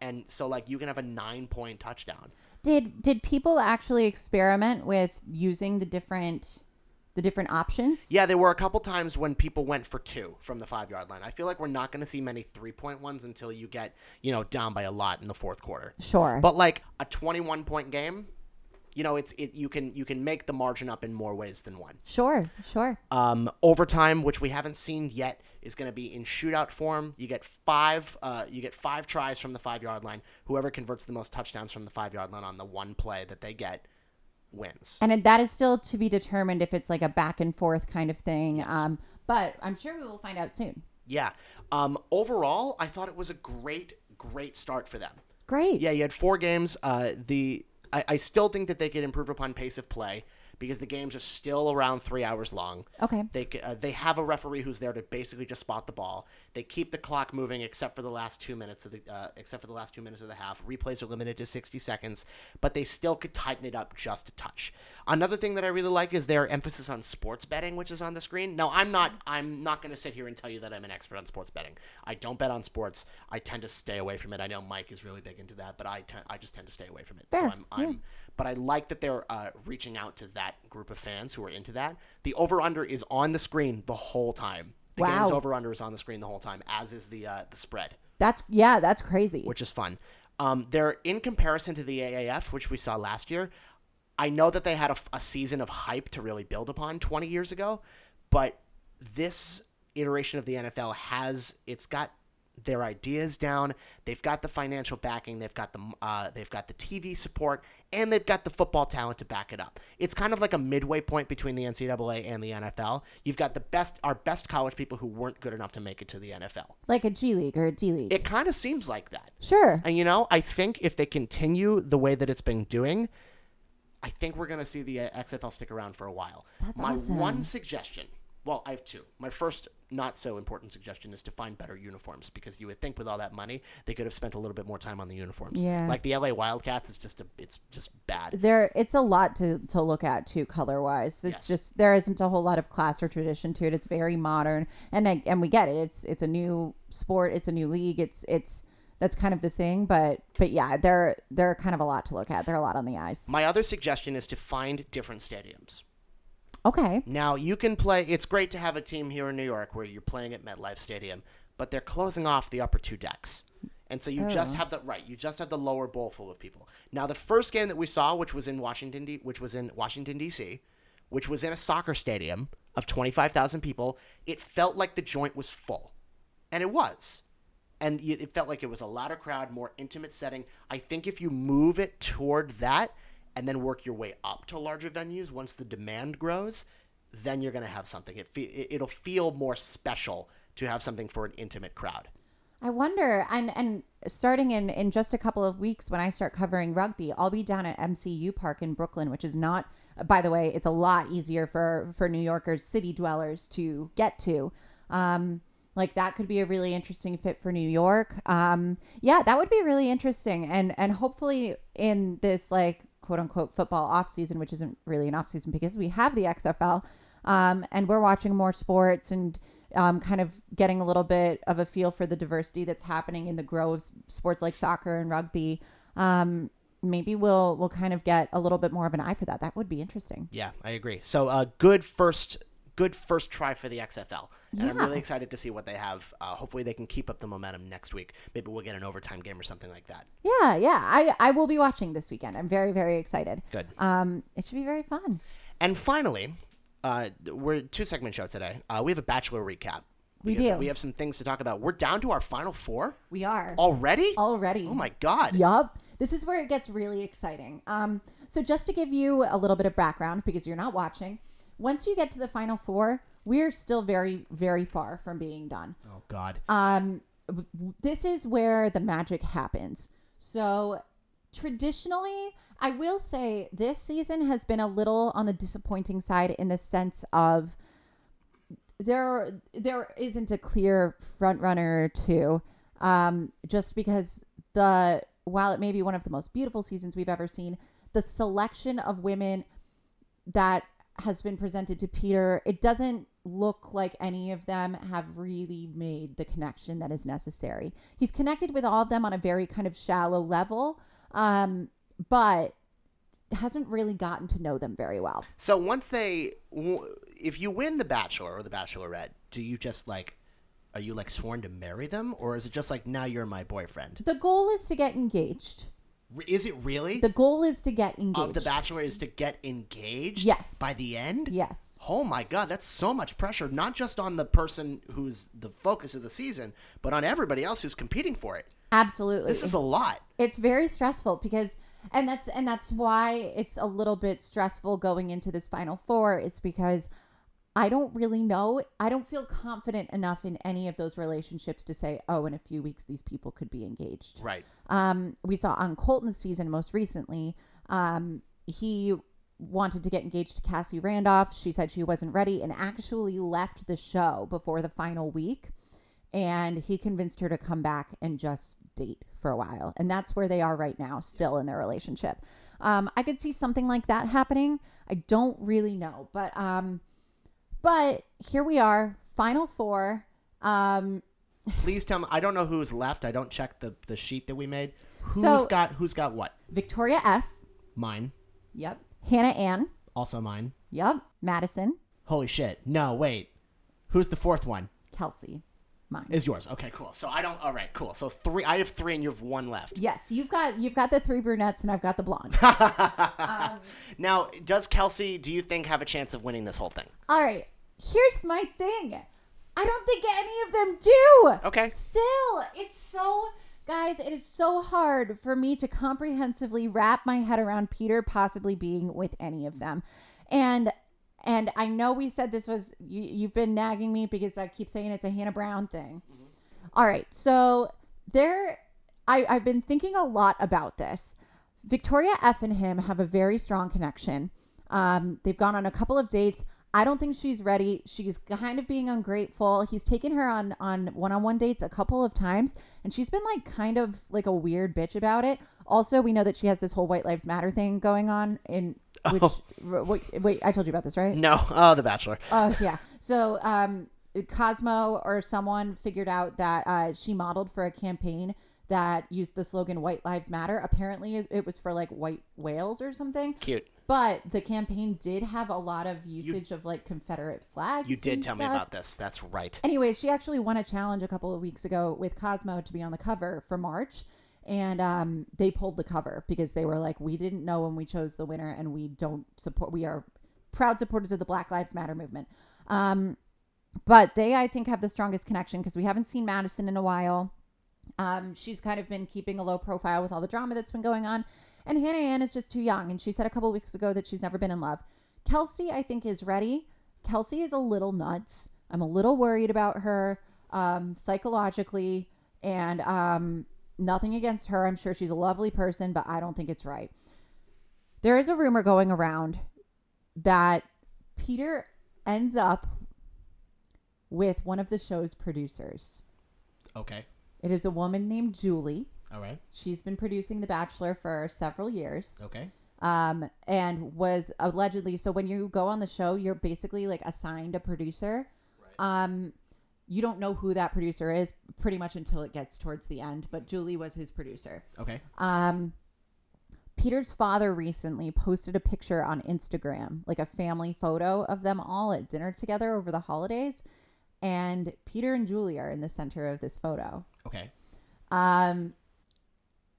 Speaker 1: And so like you can have a nine point touchdown.
Speaker 2: Did did people actually experiment with using the different the different options?
Speaker 1: Yeah, there were a couple times when people went for two from the five yard line. I feel like we're not going to see many three point ones until you get you know down by a lot in the fourth quarter.
Speaker 2: Sure.
Speaker 1: But like a twenty one point game, you know it's it you can you can make the margin up in more ways than one.
Speaker 2: sure. Sure.
Speaker 1: Um, overtime, which we haven't seen yet, is going to be in shootout form. You get five. Uh, you get five tries from the five yard line. Whoever converts the most touchdowns from the five yard line on the one play that they get wins.
Speaker 2: And that is still to be determined if it's like a back and forth kind of thing. Um, but I'm sure we will find out soon.
Speaker 1: Yeah. Um, overall, I thought it was a great, great start for them.
Speaker 2: Great.
Speaker 1: Yeah, you had four games. Uh, the I, I still think that they could improve upon pace of play because the games are still around three hours long.
Speaker 2: Okay.
Speaker 1: They uh, they have a referee who's there to basically just spot the ball. They keep the clock moving except for the last two minutes of the uh, except for the last two minutes of the half. Replays are limited to sixty seconds, but they still could tighten it up just a touch. Another thing that I really like is their emphasis on sports betting, which is on the screen. Now I'm not I'm not going to sit here and tell you that I'm an expert on sports betting. I don't bet on sports. I tend to stay away from it. I know Mike is really big into that, but I ten- I just tend to stay away from it. So I'm I'm but I like that they're uh, reaching out to that group of fans who are into that. The over under is on the screen the whole time. The game's over under is on the screen the whole time, as is the uh, the spread,
Speaker 2: That's yeah. That's crazy.
Speaker 1: which is fun. Um, they're in comparison to the AAF, which we saw last year. I know that they had a, a season of hype to really build upon 20 years ago, but this iteration of the NFL has it's got their ideas down. They've got the financial backing. They've got the uh, they've got the TV support, and they've got the football talent to back it up. It's kind of like a midway point between the NCAA and the NFL. You've got the best our best college people who weren't good enough to make it to the NFL.
Speaker 2: like a G League or a D League.
Speaker 1: It kind of seems like that.
Speaker 2: sure.
Speaker 1: And you know, I think if they continue the way that it's been doing, I think we're going to see the uh, XFL stick around for a while.
Speaker 2: That's
Speaker 1: My
Speaker 2: awesome.
Speaker 1: one suggestion, well, I have two. My first not so important suggestion is to find better uniforms because you would think with all that money they could have spent a little bit more time on the uniforms.
Speaker 2: Yeah.
Speaker 1: Like the LA Wildcats is just a, it's just bad.
Speaker 2: there it's a lot to to look at too color wise it's
Speaker 1: Yes.
Speaker 2: just there isn't a whole lot of class or tradition to it it's very modern and I, and we get it it's it's a new sport it's a new league it's it's that's kind of the thing but but yeah there there are kind of a lot to look at there are a lot on the eyes
Speaker 1: My other suggestion is to find different stadiums.
Speaker 2: Okay
Speaker 1: Now you can play. It's great to have a team here in New York where you're playing at MetLife Stadium, but they're closing off the upper two decks, and so you just oh. have the right. You just have the lower bowl full of people. Now the first game that we saw, which was in Washington, D, which was in Washington D.C., which was in a soccer stadium of twenty five thousand people, it felt like the joint was full, and it was. And it felt like it was a louder crowd, more intimate setting. I think if you move it toward that, and then work your way up to larger venues once the demand grows, then you're going to have something. It fe- it- it'll feel more special to have something for an intimate crowd.
Speaker 2: I wonder, and and starting in in just a couple of weeks when I start covering rugby, I'll be down at MCU Park in Brooklyn, which is not. By the way, it's a lot easier for for New Yorkers, city dwellers, to get to. Um, like that could be a really interesting fit for New York. Um, yeah, that would be really interesting, and and hopefully in this like quote unquote football off season, which isn't really an off season because we have the XFL, um, and we're watching more sports and um, kind of getting a little bit of a feel for the diversity that's happening in the grow of sports like soccer and rugby. Um, maybe we'll we'll kind of get a little bit more of an eye for that. That would be interesting.
Speaker 1: Yeah, I agree. So, uh, good first, good first try for the XFL, and I'm really excited to see what they have. Uh, hopefully, they can keep up the momentum next week. Maybe we'll get an overtime game or something like that.
Speaker 2: Yeah, yeah. I I will be watching this weekend. I'm very very excited.
Speaker 1: Good.
Speaker 2: Um, it should be very fun.
Speaker 1: And finally, uh, we're two segment show today. Uh, we have a Bachelor recap.
Speaker 2: We do.
Speaker 1: We have some things to talk about. We're down to our final four
Speaker 2: We are
Speaker 1: already.
Speaker 2: already.
Speaker 1: Oh my god.
Speaker 2: Yup. This is where it gets really exciting. Um, so just to give you a little bit of background, because you're not watching, once you get to the final four, we're still very, very far from being done.
Speaker 1: Oh god.
Speaker 2: Um, this is where the magic happens. So traditionally, I will say this season has been a little on the disappointing side in the sense of there there isn't a clear front runner to um, just because the while it may be one of the most beautiful seasons we've ever seen, the selection of women that has been presented to Peter, it doesn't look like any of them have really made the connection that is necessary. He's connected with all of them on a very kind of shallow level, um, but hasn't really gotten to know them very well.
Speaker 1: So once they, if you win the Bachelor or the Bachelorette, do you just like, are you like sworn to marry them, or is it just like now you're my boyfriend?
Speaker 2: The goal is to get engaged.
Speaker 1: Is it really?
Speaker 2: The goal is to get engaged.
Speaker 1: of the Bachelor is to get engaged.
Speaker 2: Yes.
Speaker 1: By the end.
Speaker 2: Yes.
Speaker 1: Oh my god, that's so much pressure, not just on the person who's the focus of the season, but on everybody else who's competing for it.
Speaker 2: Absolutely.
Speaker 1: This is a lot.
Speaker 2: it's very stressful because and that's and that's why it's a little bit stressful going into this final four is because I don't really know. I don't feel confident enough in any of those relationships to say, oh, in a few weeks these people could be engaged.
Speaker 1: Right.
Speaker 2: Um, we saw on Colton's season most recently, um, he wanted to get engaged to Cassie Randolph. She said she wasn't ready and actually left the show before the final week. And he convinced her to come back and just date for a while. And that's where they are right now, still in their relationship. Um, I could see something like that happening. I don't really know. But um, but here we are, final four. Um,
Speaker 1: Please tell me. I don't know who's left. I don't check the the sheet that we made. Who's
Speaker 2: So-
Speaker 1: got who's got what?
Speaker 2: Victoria F.
Speaker 1: Mine.
Speaker 2: Yep. Hannah Ann.
Speaker 1: Also mine.
Speaker 2: Yep. Madison.
Speaker 1: Holy shit. No, wait. Who's the fourth one?
Speaker 2: Kelsey. Mine.
Speaker 1: Is yours. Okay, cool. So I don't all right, cool. So three I have three and you have one left.
Speaker 2: yes, you've got you've got the three brunettes and I've got the blonde.
Speaker 1: Um, now, does Kelsey, do you think, have a chance of winning this whole thing?
Speaker 2: All right. Here's my thing. I don't think any of them do.
Speaker 1: Okay.
Speaker 2: Still, it's so guys, it is so hard for me to comprehensively wrap my head around Peter possibly being with any of them. And and I know we said this was you, you've been nagging me because I keep saying it's a Hannah Brown thing. All right, so there, I, I've been thinking a lot about this. Victoria F and him have a very strong connection. Um, they've gone on a couple of dates. I don't think she's ready. She's kind of being ungrateful. He's taken her on on one-on-one dates a couple of times, and she's been like kind of like a weird bitch about it. Also, we know that she has this whole White Lives Matter thing going on. In which, wait, wait, I told you about this, right?
Speaker 1: No. Oh, The Bachelor.
Speaker 2: Oh yeah. So um, Cosmo or someone figured out that uh, she modeled for a campaign that used the slogan "White Lives Matter." Apparently, it it was for like white whales or something.
Speaker 1: Cute.
Speaker 2: But the campaign did have a lot of usage of like Confederate flags.
Speaker 1: You did tell me about this. That's right.
Speaker 2: Anyway, she actually won a challenge a couple of weeks ago with Cosmo to be on the cover for March. And um, they pulled the cover because they were like, we didn't know when we chose the winner, and we don't support. We are proud supporters of the Black Lives Matter movement. Um, but they, I think, have the strongest connection because we haven't seen Madison in a while. Um, she's kind of been keeping a low profile with all the drama that's been going on. And Hannah Ann is just too young. And she said a couple weeks ago that she's never been in love. Kelsey, I think, is ready. Kelsey is a little nuts. I'm a little worried about her um, psychologically. And um, nothing against her. I'm sure she's a lovely person, but I don't think it's right. There is a rumor going around that Peter ends up with one of the show's producers.
Speaker 1: Okay.
Speaker 2: It is a woman named Julie.
Speaker 1: All right.
Speaker 2: She's been producing The Bachelor for several years.
Speaker 1: Okay.
Speaker 2: Um, and was allegedly so when you go on the show, you're basically like assigned a producer. Right. Um, you don't know who that producer is pretty much until it gets towards the end, but Julie was his producer.
Speaker 1: Okay.
Speaker 2: Um, Peter's father recently posted a picture on Instagram, like a family photo of them all at dinner together over the holidays. And Peter and Julie are in the center of this photo.
Speaker 1: Okay.
Speaker 2: Um,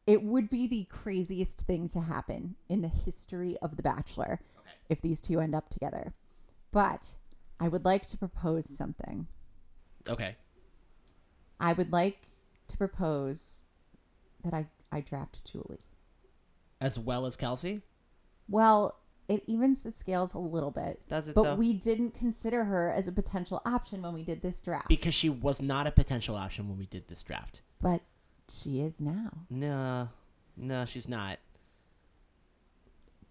Speaker 2: it would be the craziest thing to happen in the history of The Bachelor if these two end up together. But I would like to propose something.
Speaker 1: Okay.
Speaker 2: I would like to propose that I, I draft Julie.
Speaker 1: As well as Kelsey?
Speaker 2: Well, it evens the scales a little bit.
Speaker 1: Does it
Speaker 2: But
Speaker 1: though?
Speaker 2: we didn't consider her as a potential option when we did this draft.
Speaker 1: because she was not a potential option when we did this draft.
Speaker 2: but she is now.
Speaker 1: No. No, she's not.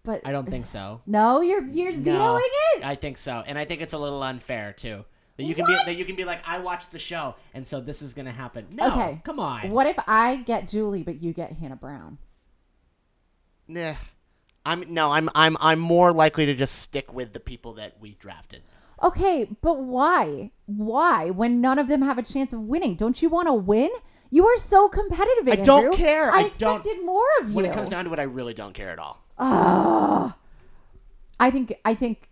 Speaker 2: But
Speaker 1: I don't think so.
Speaker 2: No, you're you're
Speaker 1: No.
Speaker 2: vetoing it.
Speaker 1: I think so, and I think it's a little unfair too. That you can
Speaker 2: What?
Speaker 1: be that you can be like, I watched the show, and so this is gonna happen. No,
Speaker 2: Okay.
Speaker 1: come on.
Speaker 2: What if I get Julie but you get Hannah Brown?
Speaker 1: Nah. I'm no, I'm I'm I'm more likely to just stick with the people that we drafted.
Speaker 2: Okay, but why? Why when none of them have a chance of winning? Don't you want to win? You are so competitive.
Speaker 1: I don't care.
Speaker 2: I,
Speaker 1: I don't-
Speaker 2: expected more of you.
Speaker 1: When it comes down to it, I really don't care at all.
Speaker 2: Ah. I think I think,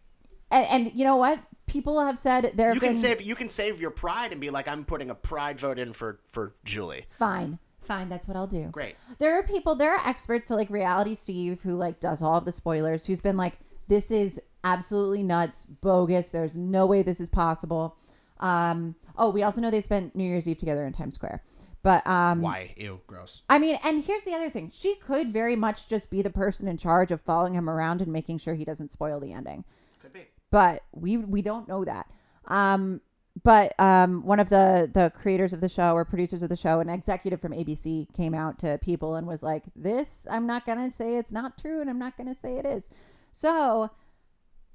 Speaker 2: and, and you know what? People have said there have
Speaker 1: You
Speaker 2: been
Speaker 1: can save you can save your pride and be like, I'm putting a pride vote in for for Julie.
Speaker 2: fine, fine. That's what I'll do.
Speaker 1: Great.
Speaker 2: There are people, there are experts, so like Reality Steve, who like does all of the spoilers, who's been like, this is absolutely nuts, bogus. There's no way this is possible. Um, oh, we also know they spent New Year's Eve together in Times Square. But um,
Speaker 1: Why? Ew, gross.
Speaker 2: I mean, and here's the other thing: she could very much just be the person in charge of following him around and making sure he doesn't spoil the ending.
Speaker 1: Could be.
Speaker 2: But we we don't know that. Um, but um, one of the the creators of the show or producers of the show, an executive from ABC, came out to people and was like, "This, I'm not gonna say it's not true, and I'm not gonna say it is." So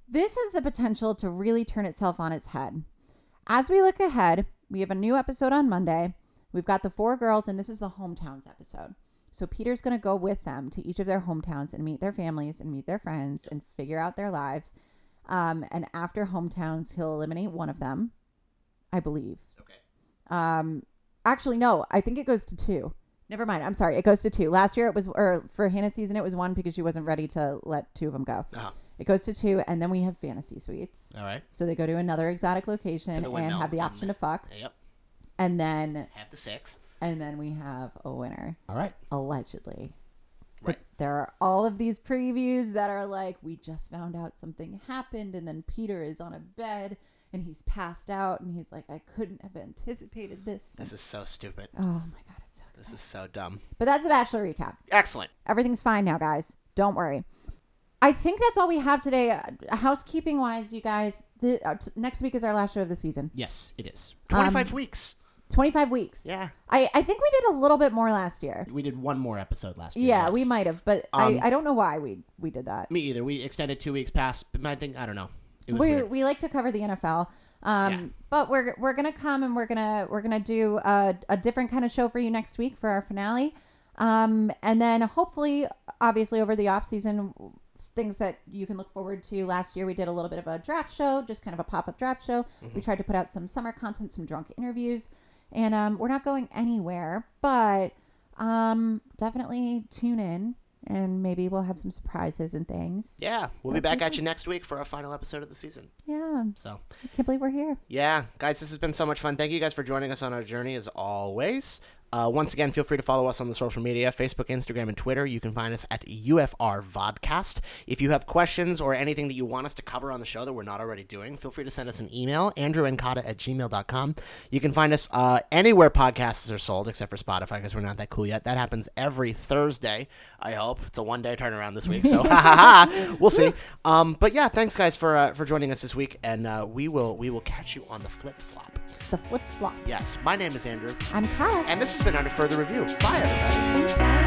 Speaker 2: this has the potential to really turn itself on its head. As we look ahead, we have a new episode on Monday. We've got the four girls, and this is the hometowns episode. So Peter's going to go with them to each of their hometowns and meet their families and meet their friends and figure out their lives. Um, and after hometowns, he'll eliminate one of them, I believe.
Speaker 1: Okay.
Speaker 2: Um, actually, no, I think it goes to two. Never mind. I'm sorry. It goes to two. Last year it was, or for Hannah's season, it was one because she wasn't ready to let two of them go.
Speaker 1: Uh-huh.
Speaker 2: It goes to two, and then we have fantasy suites.
Speaker 1: All right.
Speaker 2: So they go to another exotic location and have the option to fuck,
Speaker 1: Yep.
Speaker 2: And then
Speaker 1: Have the six.
Speaker 2: and then we have a winner
Speaker 1: All right.
Speaker 2: allegedly.
Speaker 1: Right.
Speaker 2: But there are all of these previews that are like, we just found out something happened, and then Peter is on a bed and he's passed out, and he's like, I couldn't have anticipated this.
Speaker 1: This is so stupid.
Speaker 2: oh my god, it's so.
Speaker 1: This is so dumb.
Speaker 2: But that's a Bachelor recap.
Speaker 1: Excellent.
Speaker 2: Everything's fine now, guys. Don't worry. I think that's all we have today. Uh, housekeeping wise, you guys, the, uh, t- next week is our last show of the season.
Speaker 1: Yes, it is.
Speaker 2: Um,
Speaker 1: 25 weeks.
Speaker 2: 25 weeks.
Speaker 1: Yeah.
Speaker 2: I, I think we did a little bit more last year.
Speaker 1: We did one more episode last year.
Speaker 2: Yeah,
Speaker 1: yes.
Speaker 2: we might have, but
Speaker 1: Um,
Speaker 2: I, I don't know why we, we did that.
Speaker 1: Me either. We extended two weeks past. But I think I don't know. It was
Speaker 2: we,
Speaker 1: weird.
Speaker 2: we like to cover the NFL. Um,
Speaker 1: Yeah.
Speaker 2: but we're we're gonna come and we're gonna we're gonna do a, a different kind of show for you next week for our finale. Um, and then hopefully, obviously, over the off season, things that you can look forward to. Last year, we did a little bit of a draft show, just kind of a pop up draft show. We tried to put out some summer content, some drunk interviews, and um, we're not going anywhere, but um, definitely tune in. And maybe we'll have some surprises and things.
Speaker 1: yeah, we'll be back at you next week for our final episode of the season.
Speaker 2: Yeah,
Speaker 1: So,
Speaker 2: I can't believe we're here.
Speaker 1: yeah, guys, this has been so much fun. Thank you guys for joining us on our journey as always. Uh, once again, feel free to follow us on the social media Facebook, Instagram, and Twitter. You can find us at UFR Vodcast. If you have questions or anything that you want us to cover on the show that we're not already doing, feel free to send us an email, andrewandkata at gmail.com. You can find us uh, anywhere podcasts are sold, except for Spotify, because we're not that cool yet. That happens every Thursday, I hope. It's a one day turnaround this week, so ha ha ha. We'll see. Um, but yeah, thanks, guys, for uh, for joining us this week, and uh, we will we will catch you on the flip flop.
Speaker 2: The flip flop.
Speaker 1: Yes, my name is Andrew,
Speaker 2: I'm Kyle.
Speaker 1: and this has been Under Further Review. Bye, everybody.